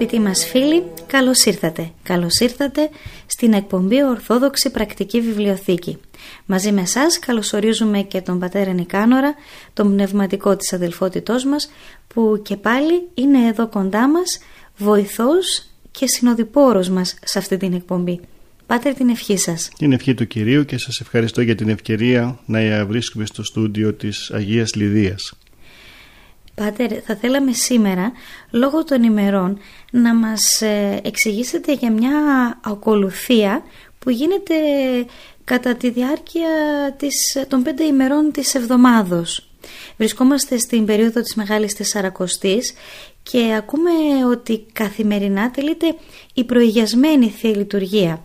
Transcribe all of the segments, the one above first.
Αγαπητοί μας φίλοι, καλώς ήρθατε. Καλώς ήρθατε στην εκπομπή Ορθόδοξη Πρακτική Βιβλιοθήκη. Μαζί με εσάς καλωσορίζουμε και τον πατέρα Νικάνορα, τον πνευματικό της αδελφότητός μας, που και πάλι είναι εδώ κοντά μας, βοηθός και συνοδοιπόρος μας σε αυτή την εκπομπή. Πάτερ την ευχή σας. Την ευχή του Κυρίου και σας ευχαριστώ για την ευκαιρία να βρίσκουμε στο στούντιο της Αγίας Λιδίας. Πάτερ, θα θέλαμε σήμερα, λόγω των ημερών, να μας ε, εξηγήσετε για μια ακολουθία που γίνεται κατά τη διάρκεια της, των πέντε ημερών της εβδομάδος. Βρισκόμαστε στην περίοδο της Μεγάλης Τεσσαρακοστής και ακούμε ότι καθημερινά τελείται η προηγιασμένη Θεία Λειτουργία.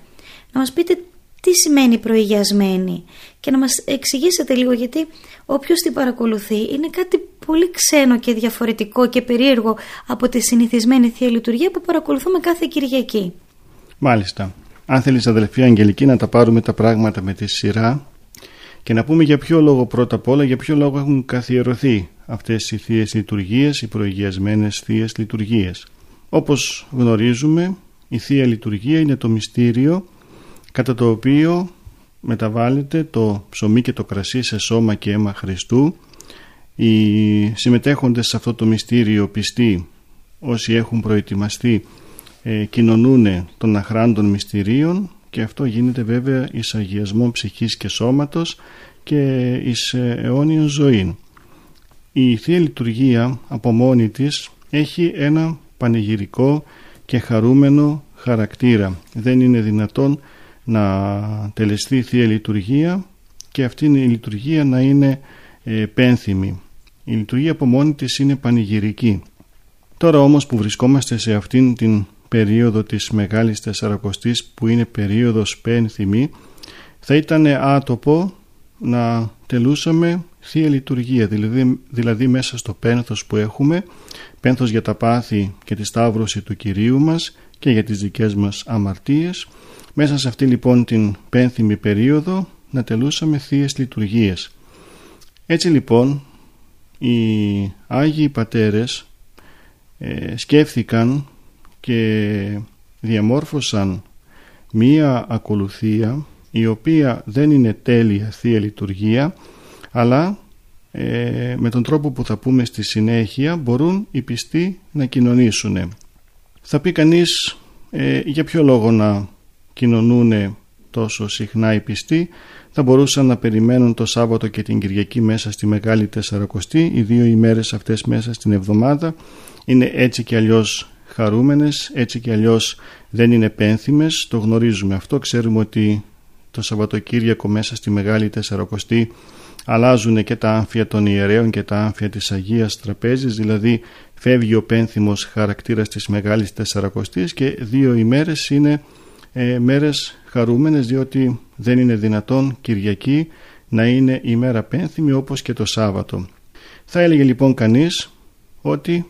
Να μας πείτε τι σημαίνει προηγιασμένη και να μας εξηγήσετε λίγο γιατί όποιος την παρακολουθεί είναι κάτι πολύ ξένο και διαφορετικό και περίεργο από τη συνηθισμένη Θεία Λειτουργία που παρακολουθούμε κάθε Κυριακή. Μάλιστα. Αν θέλεις αδελφή Αγγελική να τα πάρουμε τα πράγματα με τη σειρά και να πούμε για ποιο λόγο πρώτα απ' όλα, για ποιο λόγο έχουν καθιερωθεί αυτές οι Θείες Λειτουργίες, οι προηγιασμένες Θείες Λειτουργίες. Όπως γνωρίζουμε, η Θεία Λειτουργία είναι το μυστήριο κατά το οποίο μεταβάλλεται το ψωμί και το κρασί σε σώμα και αίμα Χριστού οι συμμετέχοντες σε αυτό το μυστήριο πιστοί όσοι έχουν προετοιμαστεί ε, κοινωνούν των αχράντων μυστηρίων και αυτό γίνεται βέβαια εις αγιασμό ψυχής και σώματος και εις ε, αιώνιον ζωή. Η Θεία Λειτουργία από μόνη της έχει ένα πανηγυρικό και χαρούμενο χαρακτήρα. Δεν είναι δυνατόν να τελεστεί Θεία Λειτουργία και αυτή η λειτουργία να είναι ε, πένθυμη. Η λειτουργία από μόνη της είναι πανηγυρική. Τώρα όμως που βρισκόμαστε σε αυτήν την περίοδο της Μεγάλης Τεσσαρακοστής που είναι περίοδος πένθυμη θα ήταν άτοπο να τελούσαμε Θεία Λειτουργία δηλαδή, δηλαδή μέσα στο πένθος που έχουμε πένθος για τα πάθη και τη σταύρωση του Κυρίου μας και για τις δικές μας αμαρτίες μέσα σε αυτή λοιπόν την πένθυμη περίοδο να τελούσαμε Θείες Λειτουργίες. Έτσι λοιπόν οι Άγιοι Πατέρες ε, σκέφθηκαν και διαμόρφωσαν μία ακολουθία η οποία δεν είναι τέλεια Θεία Λειτουργία αλλά ε, με τον τρόπο που θα πούμε στη συνέχεια μπορούν οι πιστοί να κοινωνήσουν. Θα πει κανείς ε, για ποιο λόγο να κοινωνούν τόσο συχνά οι πιστοί. Θα μπορούσαν να περιμένουν το Σάββατο και την Κυριακή μέσα στη Μεγάλη Τεσσαρακοστή οι δύο ημέρες αυτές μέσα στην εβδομάδα. Είναι έτσι και αλλιώς χαρούμενες έτσι και αλλιώς δεν είναι πένθυμες. Το γνωρίζουμε αυτό. Ξέρουμε ότι το Σαββατοκύριακο μέσα στη Μεγάλη Τεσσαρακοστή αλλάζουν και τα άμφια των ιερέων και τα άμφια της Αγίας Τραπέζης δηλαδή φεύγει ο πένθυμος χαρακτήρας της Μεγάλης Τεσσαρακοστής και δύο ημέρες είναι ε, μέρες χαρούμενες διότι δεν είναι δυνατόν Κυριακή να είναι ημέρα πένθυμη όπως και το Σάββατο. Θα έλεγε λοιπόν κανείς ότι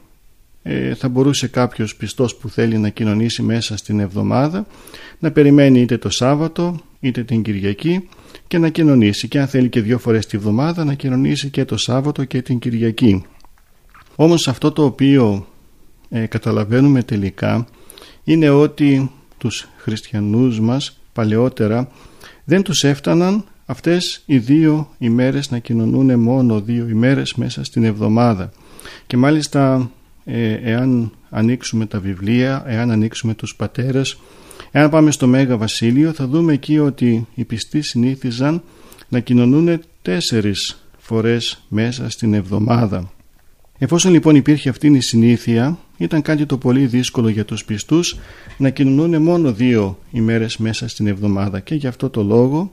ε, θα μπορούσε κάποιος πιστός που θέλει να κοινωνήσει μέσα στην εβδομάδα να περιμένει είτε το Σάββατο είτε την Κυριακή και να κοινωνήσει και αν θέλει και δύο φορές τη εβδομάδα να κοινωνήσει και το Σάββατο και την Κυριακή. Όμως αυτό το οποίο ε, καταλαβαίνουμε τελικά είναι ότι τους χριστιανούς μας παλαιότερα δεν τους έφταναν αυτές οι δύο ημέρες να κοινωνούν μόνο δύο ημέρες μέσα στην εβδομάδα και μάλιστα ε, εάν ανοίξουμε τα βιβλία, εάν ανοίξουμε τους πατέρες εάν πάμε στο Μέγα Βασίλειο θα δούμε εκεί ότι οι πιστοί συνήθιζαν να κοινωνούν τέσσερις φορές μέσα στην εβδομάδα Εφόσον λοιπόν υπήρχε αυτή η συνήθεια, ήταν κάτι το πολύ δύσκολο για τους πιστούς να κοινωνούν μόνο δύο ημέρες μέσα στην εβδομάδα και γι' αυτό το λόγο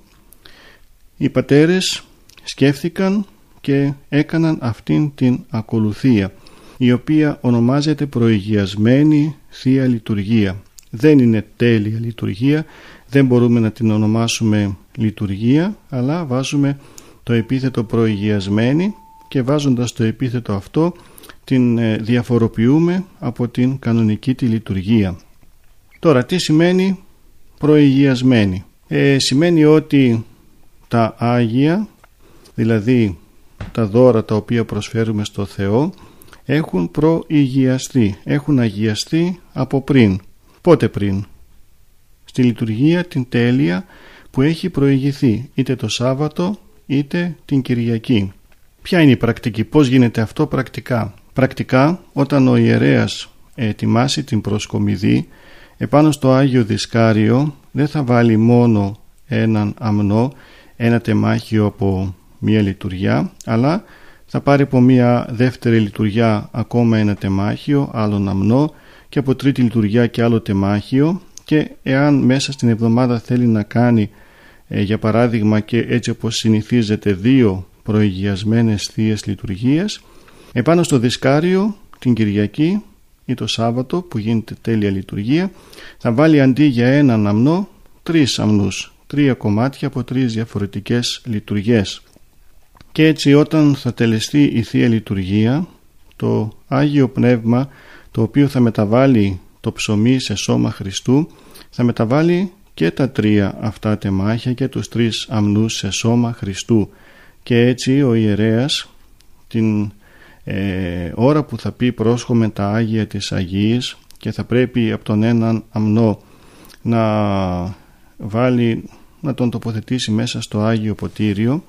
οι πατέρες σκέφτηκαν και έκαναν αυτήν την ακολουθία η οποία ονομάζεται προηγιασμένη Θεία Λειτουργία. Δεν είναι τέλεια λειτουργία, δεν μπορούμε να την ονομάσουμε λειτουργία αλλά βάζουμε το επίθετο προηγιασμένη και βάζοντας το επίθετο αυτό την ε, διαφοροποιούμε από την κανονική τη λειτουργία. Τώρα τι σημαίνει προηγιασμένη; Ε, σημαίνει ότι τα Άγια, δηλαδή τα δώρα τα οποία προσφέρουμε στο Θεό, έχουν προηγιαστεί, έχουν αγιαστεί από πριν. Πότε πριν; Στη λειτουργία την τέλεια που έχει προηγηθεί είτε το Σάββατο είτε την Κυριακή. Ποια είναι η πρακτική, πώς γίνεται αυτό πρακτικά; Πρακτικά όταν ο ιερέας ετοιμάσει την προσκομιδή επάνω στο Άγιο Δισκάριο δεν θα βάλει μόνο έναν αμνό, ένα τεμάχιο από μία λειτουργιά αλλά θα πάρει από μία δεύτερη λειτουργιά ακόμα ένα τεμάχιο, άλλον αμνό και από τρίτη λειτουργιά και άλλο τεμάχιο και εάν μέσα στην εβδομάδα θέλει να κάνει ε, για παράδειγμα και έτσι όπως συνηθίζεται δύο προηγιασμένες θείες λειτουργίες επάνω στο δισκάριο την Κυριακή ή το Σάββατο που γίνεται τέλεια λειτουργία θα βάλει αντί για έναν αμνό τρεις αμνούς τρία κομμάτια από τρεις διαφορετικές λειτουργίες. Και έτσι όταν θα τελεστεί η Θεία Λειτουργία το Άγιο Πνεύμα το οποίο θα μεταβάλει το ψωμί σε σώμα Χριστού θα μεταβάλει και τα τρία αυτά τεμάχια και τους τρεις αμνούς σε σώμα Χριστού. Και έτσι ο ιερέας την ε, ώρα που θα πει πρόσχομαι τα Άγια της Αγίας και θα πρέπει από τον έναν αμνό να βάλει να τον τοποθετήσει μέσα στο Άγιο Ποτήριο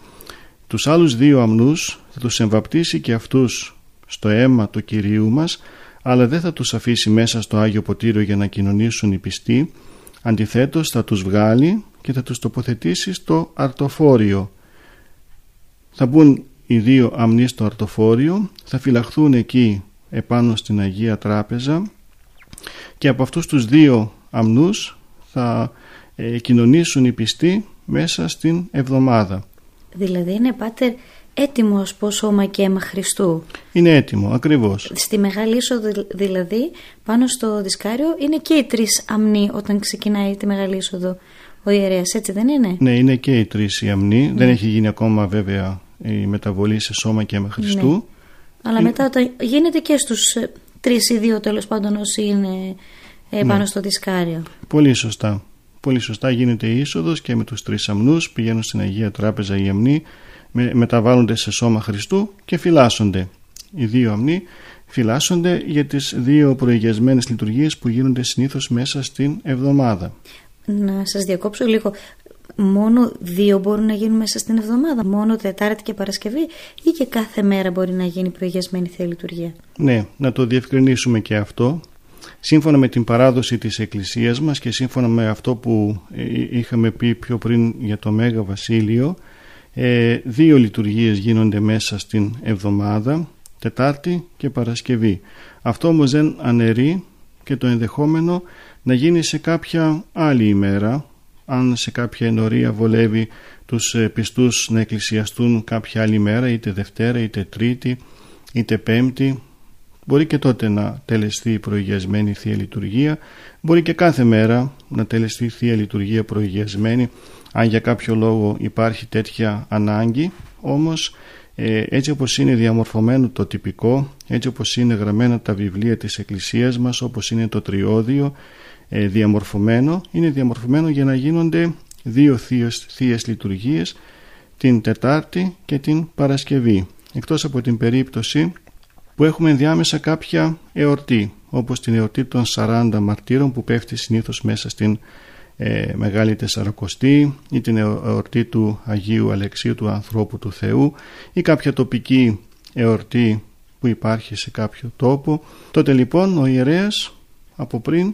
τους άλλους δύο αμνούς θα τους εμβαπτίσει και αυτούς στο αίμα του Κυρίου μας αλλά δεν θα τους αφήσει μέσα στο Άγιο Ποτήριο για να κοινωνήσουν οι πιστοί αντιθέτως θα τους βγάλει και θα τους τοποθετήσει στο αρτοφόριο θα μπουν οι δύο αμνοί στο αρτοφόριο, θα φυλαχθούν εκεί επάνω στην Αγία Τράπεζα και από αυτούς τους δύο αμνούς θα ε, κοινωνήσουν οι πιστοί μέσα στην εβδομάδα. Δηλαδή είναι πάτερ έτοιμος ως σώμα και αίμα Χριστού. Είναι έτοιμο, ακριβώς. Στη Μεγάλη Είσοδο δηλαδή πάνω στο δισκάριο είναι και οι τρεις αμνοί όταν ξεκινάει τη Μεγάλη Είσοδο ο ιερέας, έτσι δεν είναι; Ναι, είναι και οι τρεις οι αμνοί. Δεν έχει γίνει ακόμα βέβαια η μεταβολή σε σώμα και αίμα Χριστού. Ναι. Αλλά μετά όταν γίνεται και στους ε, τρεις ή δύο τέλος πάντων όσοι είναι ε, πάνω ναι. στο δισκάριο. Πολύ σωστά. Πολύ σωστά γίνεται η είσοδος και με τους τρεις αμνούς πηγαίνουν στην Αγία Τράπεζα οι αμνοί μεταβάλλονται σε σώμα Χριστού και φυλάσσονται. Οι δύο αμνοί φυλάσσονται για τις δύο προηγιασμένες λειτουργίες που γίνονται συνήθως μέσα στην εβδομάδα. Να σας διακόψω λίγο μόνο δύο μπορούν να γίνουν μέσα στην εβδομάδα, μόνο Τετάρτη και Παρασκευή ή και κάθε μέρα μπορεί να γίνει προηγιασμένη Θεία Λειτουργία; Ναι, να το διευκρινίσουμε και αυτό. Σύμφωνα με την παράδοση της Εκκλησίας μας και σύμφωνα με αυτό που ε, είχαμε πει πιο πριν για το Μέγα Βασίλειο, ε, δύο λειτουργίες γίνονται μέσα στην εβδομάδα, Τετάρτη και Παρασκευή. Αυτό όμως δεν αναιρεί και το ενδεχόμενο να γίνει σε κάποια άλλη ημέρα αν σε κάποια ενορία βολεύει τους ε, πιστούς να εκκλησιαστούν κάποια άλλη μέρα είτε Δευτέρα είτε Τρίτη είτε Πέμπτη μπορεί και τότε να τελεστεί η προηγιασμένη Θεία Λειτουργία. Μπορεί και κάθε μέρα να τελεστεί Θεία Λειτουργία προηγιασμένη. Αν για κάποιο λόγο υπάρχει τέτοια ανάγκη όμως ε, έτσι όπως είναι διαμορφωμένο το τυπικό έτσι όπως είναι γραμμένα τα βιβλία της Εκκλησίας μας όπως είναι το Τριώδιο ε, διαμορφωμένο είναι διαμορφωμένο για να γίνονται δύο θείες, θείες λειτουργίες την Τετάρτη και την Παρασκευή. Εκτός από την περίπτωση που έχουμε ενδιάμεσα κάποια εορτή όπως την εορτή των 40 μαρτύρων που πέφτει συνήθως μέσα στην ε, Μεγάλη Τεσσαρακοστή ή την εορτή του Αγίου Αλεξίου του Ανθρώπου του Θεού ή κάποια τοπική εορτή που υπάρχει σε κάποιο τόπο τότε λοιπόν ο ιερέας από πριν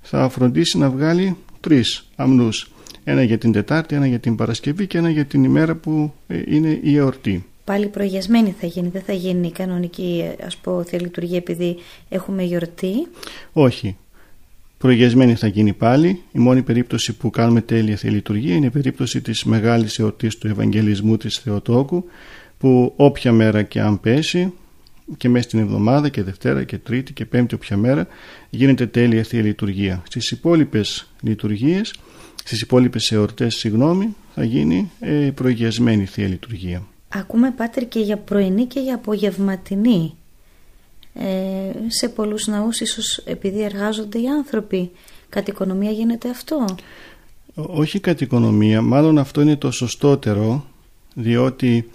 θα φροντίσει να βγάλει τρεις αμνούς ένα για την Τετάρτη, ένα για την Παρασκευή και ένα για την ημέρα που ε, είναι η εορτή. Πάλι προγιασμένη θα γίνει, δεν θα γίνει η κανονική ας πω λειτουργία επειδή έχουμε γιορτή; Όχι, Προγιασμένη θα γίνει πάλι. Η μόνη περίπτωση που κάνουμε τέλεια λειτουργία είναι η περίπτωση της μεγάλης εορτής του Ευαγγελισμού της Θεοτόκου που όποια μέρα και αν πέσει και μέσα στην εβδομάδα και Δευτέρα και Τρίτη και Πέμπτη όποια μέρα γίνεται τέλεια Θεία Λειτουργία. Στις υπόλοιπες λειτουργίες, στις υπόλοιπες εορτές συγγνώμη, θα γίνει ε, προγιασμένη Θεία Λειτουργία. Ακούμε Πάτερ και για πρωινή και για απογευματινή. Ε, σε πολλούς ναούς ίσως επειδή εργάζονται οι άνθρωποι. Κατ' οικονομία γίνεται αυτό; Όχι κατ' οικονομία, μάλλον αυτό είναι το σωστότερο διότι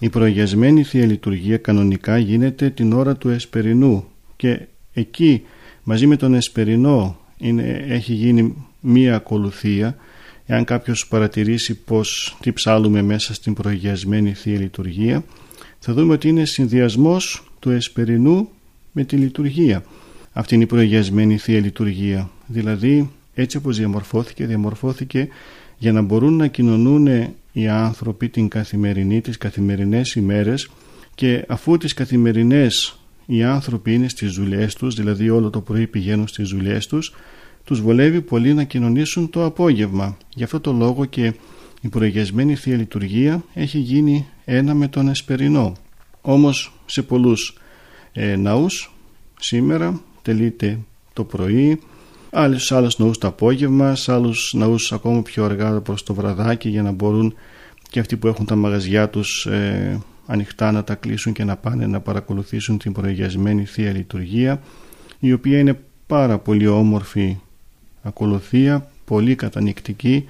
η προγιασμένη Θεία Λειτουργία κανονικά γίνεται την ώρα του Εσπερινού και εκεί μαζί με τον Εσπερινό είναι, έχει γίνει μία ακολουθία εάν κάποιος παρατηρήσει πως τι ψάλουμε μέσα στην προγιασμένη Θεία Λειτουργία θα δούμε ότι είναι συνδυασμός του Εσπερινού με τη λειτουργία. Αυτή είναι η προηγιασμένη Θεία Λειτουργία. Δηλαδή έτσι όπως διαμορφώθηκε, διαμορφώθηκε για να μπορούν να κοινωνούν οι άνθρωποι την καθημερινή, τις καθημερινές ημέρες και αφού τις καθημερινές οι άνθρωποι είναι στις δουλειές τους, δηλαδή όλο το πρωί πηγαίνουν στις δουλειές τους, τους βολεύει πολύ να κοινωνήσουν το απόγευμα. Γι' αυτό το λόγο και η προηγιασμένη Θεία Λειτουργία έχει γίνει ένα με τον Εσπερινό. Όμως σε πολλούς ε, ναούς σήμερα τελείται το πρωί άλλους, άλλους ναούς το απόγευμα σε άλλους ναούς ακόμα πιο αργά προς το βραδάκι για να μπορούν και αυτοί που έχουν τα μαγαζιά τους ε, ανοιχτά να τα κλείσουν και να πάνε να παρακολουθήσουν την προηγιασμένη Θεία Λειτουργία η οποία είναι πάρα πολύ όμορφη ακολουθία, πολύ κατανοητική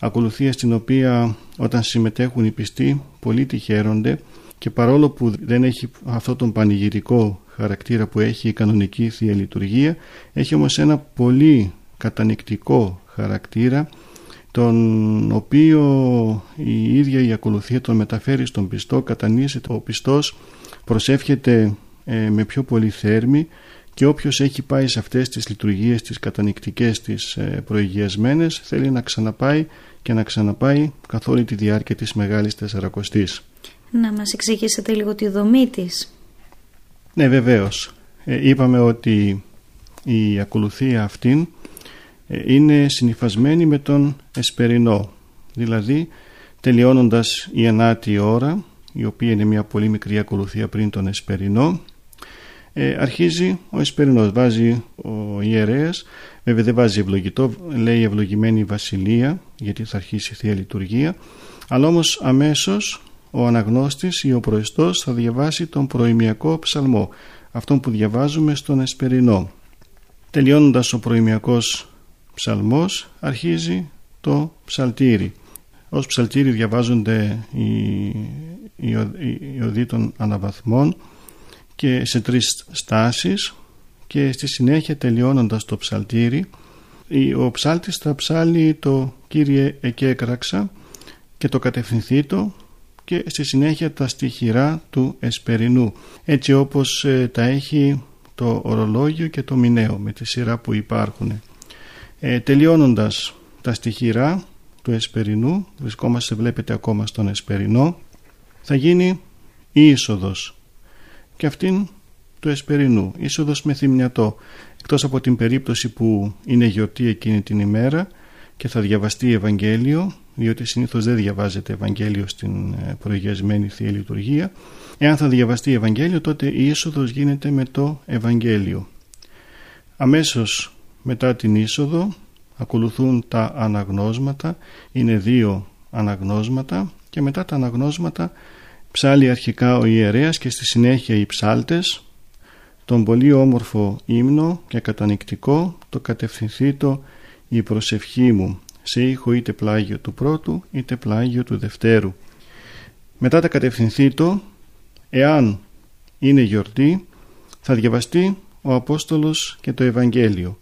ακολουθία στην οποία όταν συμμετέχουν οι πιστοί πολύ τη χαίρονται και παρόλο που δεν έχει αυτό τον πανηγυρικό χαρακτήρα που έχει η κανονική Θεία Λειτουργία έχει όμως ένα πολύ κατανικτικό χαρακτήρα τον οποίο η ίδια η ακολουθία τον μεταφέρει στον πιστό κατανείζεται ο πιστός προσεύχεται ε, με πιο πολύ θέρμη και όποιος έχει πάει σε αυτές τις λειτουργίες τις κατανικτικές τις ε, προηγιασμένες θέλει να ξαναπάει και να ξαναπάει καθ' όλη τη διάρκεια της Μεγάλης Τεσσαρακοστής να μας εξηγήσετε λίγο τη δομή της. Ναι βεβαίως. Ε, είπαμε ότι η ακολουθία αυτήν ε, είναι συνειφασμένη με τον εσπερινό. Δηλαδή τελειώνοντας η ενάτη ώρα, η οποία είναι μια πολύ μικρή ακολουθία πριν τον εσπερινό, ε, αρχίζει ο εσπερινός. Βάζει ο ιερέας, βέβαια δεν βάζει ευλογητό, λέει ευλογημένη βασιλεία, γιατί θα αρχίσει η Θεία Λειτουργία, αλλά όμως αμέσως ο αναγνώστης ή ο προεστός θα διαβάσει τον προημιακό ψαλμό, αυτόν που διαβάζουμε στον Εσπερινό. Τελειώνοντας ο προημιακός ψαλμός αρχίζει το ψαλτήρι. Ως ψαλτήρι διαβάζονται οι, οι, οι οδοί των αναβαθμών και σε τρεις στάσεις και στη συνέχεια τελειώνοντας το ψαλτήρι ο ψάλτης θα ψάλει το «Κύριε εκέκραξα» και το κατευθυνθήτο και στη συνέχεια τα στοιχειρά του εσπερινού έτσι όπως ε, τα έχει το ορολόγιο και το μηνέο με τη σειρά που υπάρχουν. Ε, τελειώνοντας τα στοιχειρά του εσπερινού, βρισκόμαστε βλέπετε ακόμα στον εσπερινό, θα γίνει η είσοδος και αυτήν του εσπερινού, είσοδος με θυμνιατό. Εκτός από την περίπτωση που είναι γιορτή εκείνη την ημέρα και θα διαβαστεί Ευαγγέλιο διότι συνήθως δεν διαβάζεται Ευαγγέλιο στην ε, προηγιασμένη Θεία Λειτουργία. Εάν θα διαβαστεί Ευαγγέλιο τότε η είσοδος γίνεται με το Ευαγγέλιο. Αμέσως μετά την είσοδο ακολουθούν τα αναγνώσματα, είναι δύο αναγνώσματα και μετά τα αναγνώσματα ψάλει αρχικά ο ιερέας και στη συνέχεια οι ψάλτες τον πολύ όμορφο ύμνο και κατανικτικό το κατευθυνθήτο η προσευχή μου σε ήχο είτε πλάγιο του πρώτου είτε πλάγιο του δευτέρου. Μετά τα κατευθυνθεί το, εάν είναι γιορτή, θα διαβαστεί ο Απόστολος και το Ευαγγέλιο.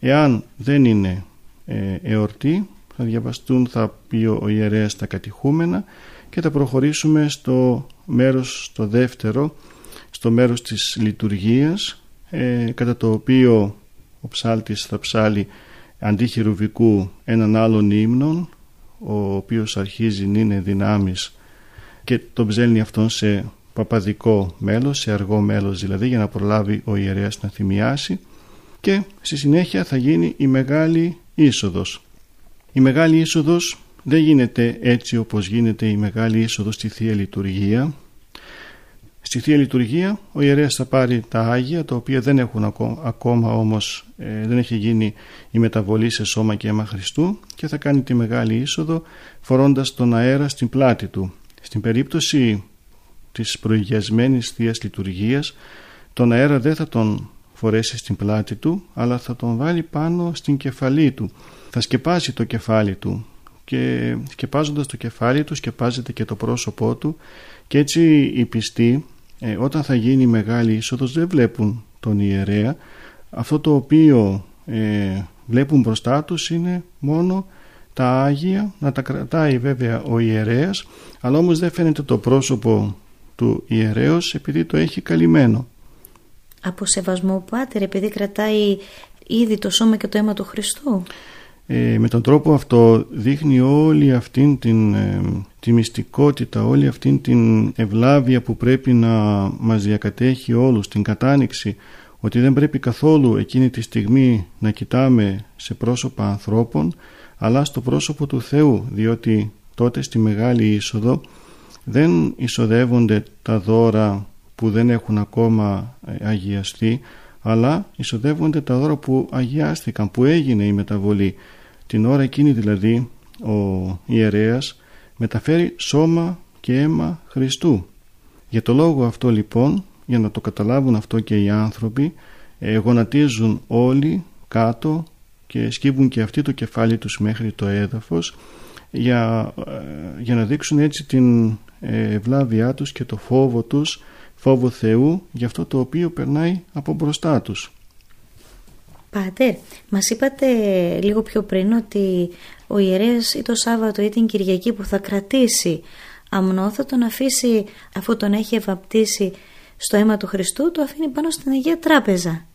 Εάν δεν είναι ε, εορτή θα διαβαστούν, θα πει ο ιερέας τα κατηχούμενα και θα προχωρήσουμε στο μέρος, στο δεύτερο, στο μέρος της λειτουργίας ε, κατά το οποίο ο ψάλτης θα ψάλει αντί χειρουβικού έναν άλλον ύμνον ο οποίος αρχίζει να είναι δυνάμεις και τον ψέλνει αυτόν σε παπαδικό μέλος, σε αργό μέλος δηλαδή για να προλάβει ο ιερέας να θυμιάσει και στη συνέχεια θα γίνει η Μεγάλη Είσοδος. Η Μεγάλη Είσοδος δεν γίνεται έτσι όπως γίνεται η Μεγάλη Είσοδος στη Θεία Λειτουργία. Στη Θεία Λειτουργία ο ιερέας θα πάρει τα Άγια τα οποία δεν έχουν ακόμα, ακόμα όμως ε, δεν έχει γίνει η μεταβολή σε σώμα και αίμα Χριστού και θα κάνει τη Μεγάλη Είσοδο φορώντας τον αέρα στην πλάτη του. Στην περίπτωση της προηγιασμένης Θείας Λειτουργίας τον αέρα δεν θα τον φορέσει στην πλάτη του αλλά θα τον βάλει πάνω στην κεφαλή του. Θα σκεπάσει το κεφάλι του και σκεπάζοντας το κεφάλι του σκεπάζεται και το πρόσωπό του και έτσι οι πιστοί ε, όταν θα γίνει μεγάλη είσοδος δεν βλέπουν τον ιερέα. Αυτό το οποίο ε, βλέπουν μπροστά τους είναι μόνο τα Άγια να τα κρατάει βέβαια ο ιερέας αλλά όμως δεν φαίνεται το πρόσωπο του ιερέως επειδή το έχει καλυμμένο από σεβασμό Πάτερ επειδή κρατάει ήδη το σώμα και το αίμα του Χριστού. Ε, με τον τρόπο αυτό δείχνει όλη αυτήν την ε, τη μυστικότητα, όλη αυτήν την ευλάβεια που πρέπει να μας διακατέχει όλους, την κατάνοιξη ότι δεν πρέπει καθόλου εκείνη τη στιγμή να κοιτάμε σε πρόσωπα ανθρώπων αλλά στο πρόσωπο του Θεού διότι τότε στη Μεγάλη Είσοδο δεν εισοδεύονται τα δώρα που δεν έχουν ακόμα ε, αγιαστεί αλλά εισοδεύονται τα δώρα που αγιάστηκαν, που έγινε η μεταβολή. Την ώρα εκείνη δηλαδή ο ιερέας μεταφέρει σώμα και αίμα Χριστού. Για το λόγο αυτό λοιπόν, για να το καταλάβουν αυτό και οι άνθρωποι, ε, γονατίζουν όλοι κάτω και σκύβουν και αυτοί το κεφάλι τους μέχρι το έδαφος για, ε, για να δείξουν έτσι την ε, ευλάβειά τους και το φόβο τους φόβο Θεού για αυτό το οποίο περνάει από μπροστά τους. Πάτερ, μας είπατε λίγο πιο πριν ότι ο ιερέας ή το Σάββατο ή την Κυριακή που θα κρατήσει αμνό θα τον αφήσει αφού τον έχει ευαπτήσει στο αίμα του Χριστού το αφήνει πάνω στην Αγία Τράπεζα.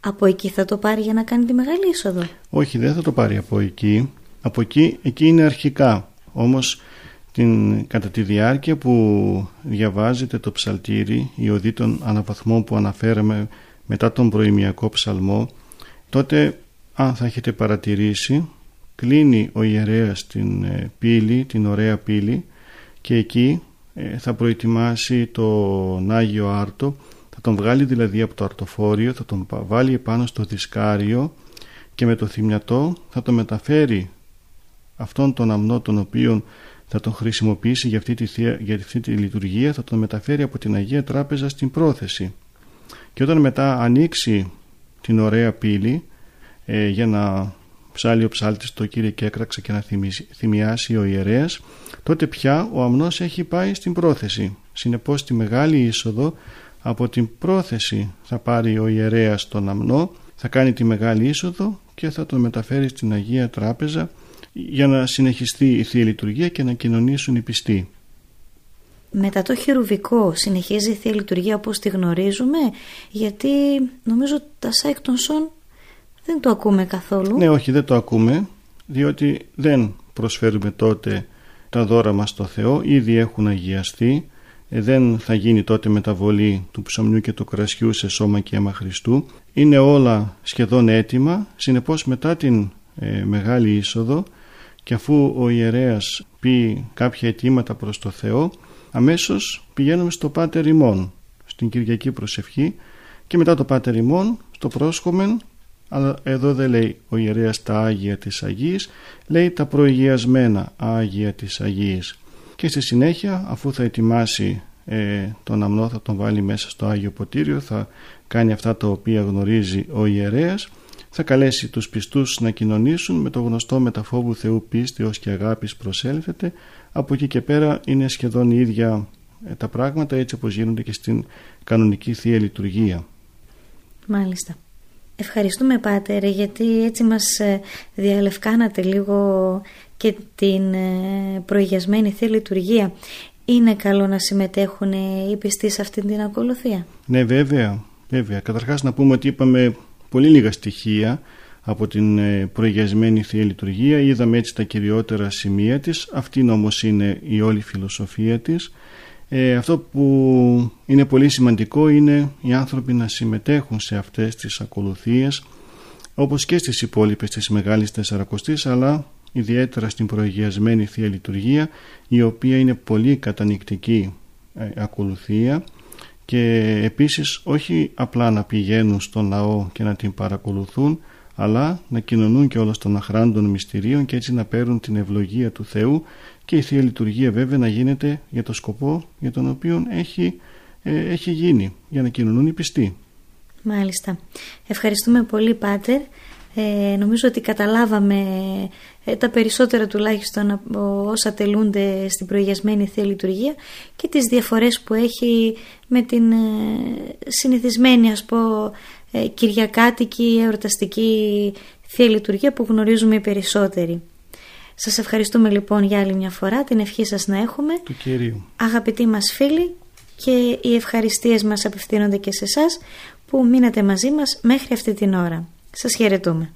Από εκεί θα το πάρει για να κάνει τη μεγάλη είσοδο; Όχι δεν θα το πάρει από εκεί. Από εκεί, εκεί είναι αρχικά. Όμως την, κατά τη διάρκεια που διαβάζετε το ψαλτήρι, η οδή των αναβαθμών που αναφέραμε μετά τον προημιακό ψαλμό, τότε αν θα έχετε παρατηρήσει, κλείνει ο ιερέας την ε, πύλη, την ωραία πύλη και εκεί ε, θα προετοιμάσει τον Άγιο Άρτο, θα τον βγάλει δηλαδή από το αρτοφόριο, θα τον βάλει επάνω στο δισκάριο και με το θυμιατό θα το μεταφέρει αυτόν τον αμνό τον οποίον θα τον χρησιμοποιήσει για αυτή, τη, για αυτή τη λειτουργία, θα τον μεταφέρει από την Αγία Τράπεζα στην πρόθεση. Και όταν μετά ανοίξει την ωραία πύλη ε, για να ψάλει ο ψάλτης το Κύριε και έκραξε και να θυμιάσει ο ιερέας, τότε πια ο αμνός έχει πάει στην πρόθεση. Συνεπώς τη μεγάλη είσοδο από την πρόθεση θα πάρει ο ιερέας τον αμνό, θα κάνει τη μεγάλη είσοδο και θα τον μεταφέρει στην Αγία Τράπεζα για να συνεχιστεί η Θεία Λειτουργία και να κοινωνήσουν οι πιστοί. Μετά το χειρουβικό συνεχίζει η Θεία Λειτουργία όπως τη γνωρίζουμε γιατί νομίζω τα σάικτονσον δεν το ακούμε καθόλου. Ναι όχι δεν το ακούμε διότι δεν προσφέρουμε τότε τα δώρα μας στο Θεό ήδη έχουν αγιαστεί ε, δεν θα γίνει τότε μεταβολή του ψωμιού και του κρασιού σε σώμα και αίμα Χριστού είναι όλα σχεδόν έτοιμα συνεπώς μετά την ε, Μεγάλη Είσοδο και αφού ο ιερέας πει κάποια αιτήματα προς το Θεό αμέσως πηγαίνουμε στο Πάτερ ημών στην Κυριακή προσευχή και μετά το Πάτερ ημών στο πρόσχομεν αλλά εδώ δεν λέει ο ιερέας τα Άγια της Αγίας λέει τα προηγιασμένα Άγια της Αγίας. Και στη συνέχεια αφού θα ετοιμάσει ε, τον αμνό θα τον βάλει μέσα στο Άγιο Ποτήριο θα κάνει αυτά τα οποία γνωρίζει ο ιερέας θα καλέσει τους πιστούς να κοινωνήσουν με το γνωστό μεταφόβου Θεού πίστη ως και αγάπης προσέλθετε από εκεί και πέρα είναι σχεδόν η ίδια ε, τα πράγματα έτσι όπως γίνονται και στην κανονική Θεία Λειτουργία Μάλιστα Ευχαριστούμε Πάτερ γιατί έτσι μας ε, διαλευκάνατε λίγο και την ε, προηγιασμένη θεία λειτουργία. Είναι καλό να συμμετέχουν οι πιστοί σε αυτή την ακολουθία; Ναι βέβαια, βέβαια. Καταρχάς να πούμε ότι είπαμε πολύ λίγα στοιχεία από την ε, προηγιασμένη Θεία Λειτουργία. Είδαμε έτσι τα κυριότερα σημεία της. Αυτή όμως είναι η όλη φιλοσοφία της. Ε, αυτό που είναι πολύ σημαντικό είναι οι άνθρωποι να συμμετέχουν σε αυτές τις ακολουθίες όπως και στις υπόλοιπες της Μεγάλης Τεσσαρακοστής αλλά ιδιαίτερα στην προηγιασμένη Θεία Λειτουργία η οποία είναι πολύ κατανοητική ε, ακολουθία και επίσης όχι απλά να πηγαίνουν στον λαό και να την παρακολουθούν αλλά να κοινωνούν και όλα των αχράντων μυστηρίων και έτσι να παίρνουν την ευλογία του Θεού και η Θεία Λειτουργία βέβαια να γίνεται για το σκοπό για τον οποίο έχει, ε, έχει γίνει, για να κοινωνούν οι πιστοί. Μάλιστα. Ευχαριστούμε πολύ Πάτερ. Ε, νομίζω ότι καταλάβαμε ε, τα περισσότερα τουλάχιστον από όσα τελούνται στην προηγιασμένη Θεία Λειτουργία και τις διαφορές που έχει με την ε, συνηθισμένη ας πω ε, κυριακάτικη εορταστική Θεία Λειτουργία που γνωρίζουμε οι περισσότεροι. Σας ευχαριστούμε λοιπόν για άλλη μια φορά, την ευχή σας να έχουμε. Του Κυρίου. Αγαπητοί μας φίλοι και οι ευχαριστίες μας απευθύνονται και σε εσάς που μείνατε μαζί μας μέχρι αυτή την ώρα. Σας χαιρετούμε.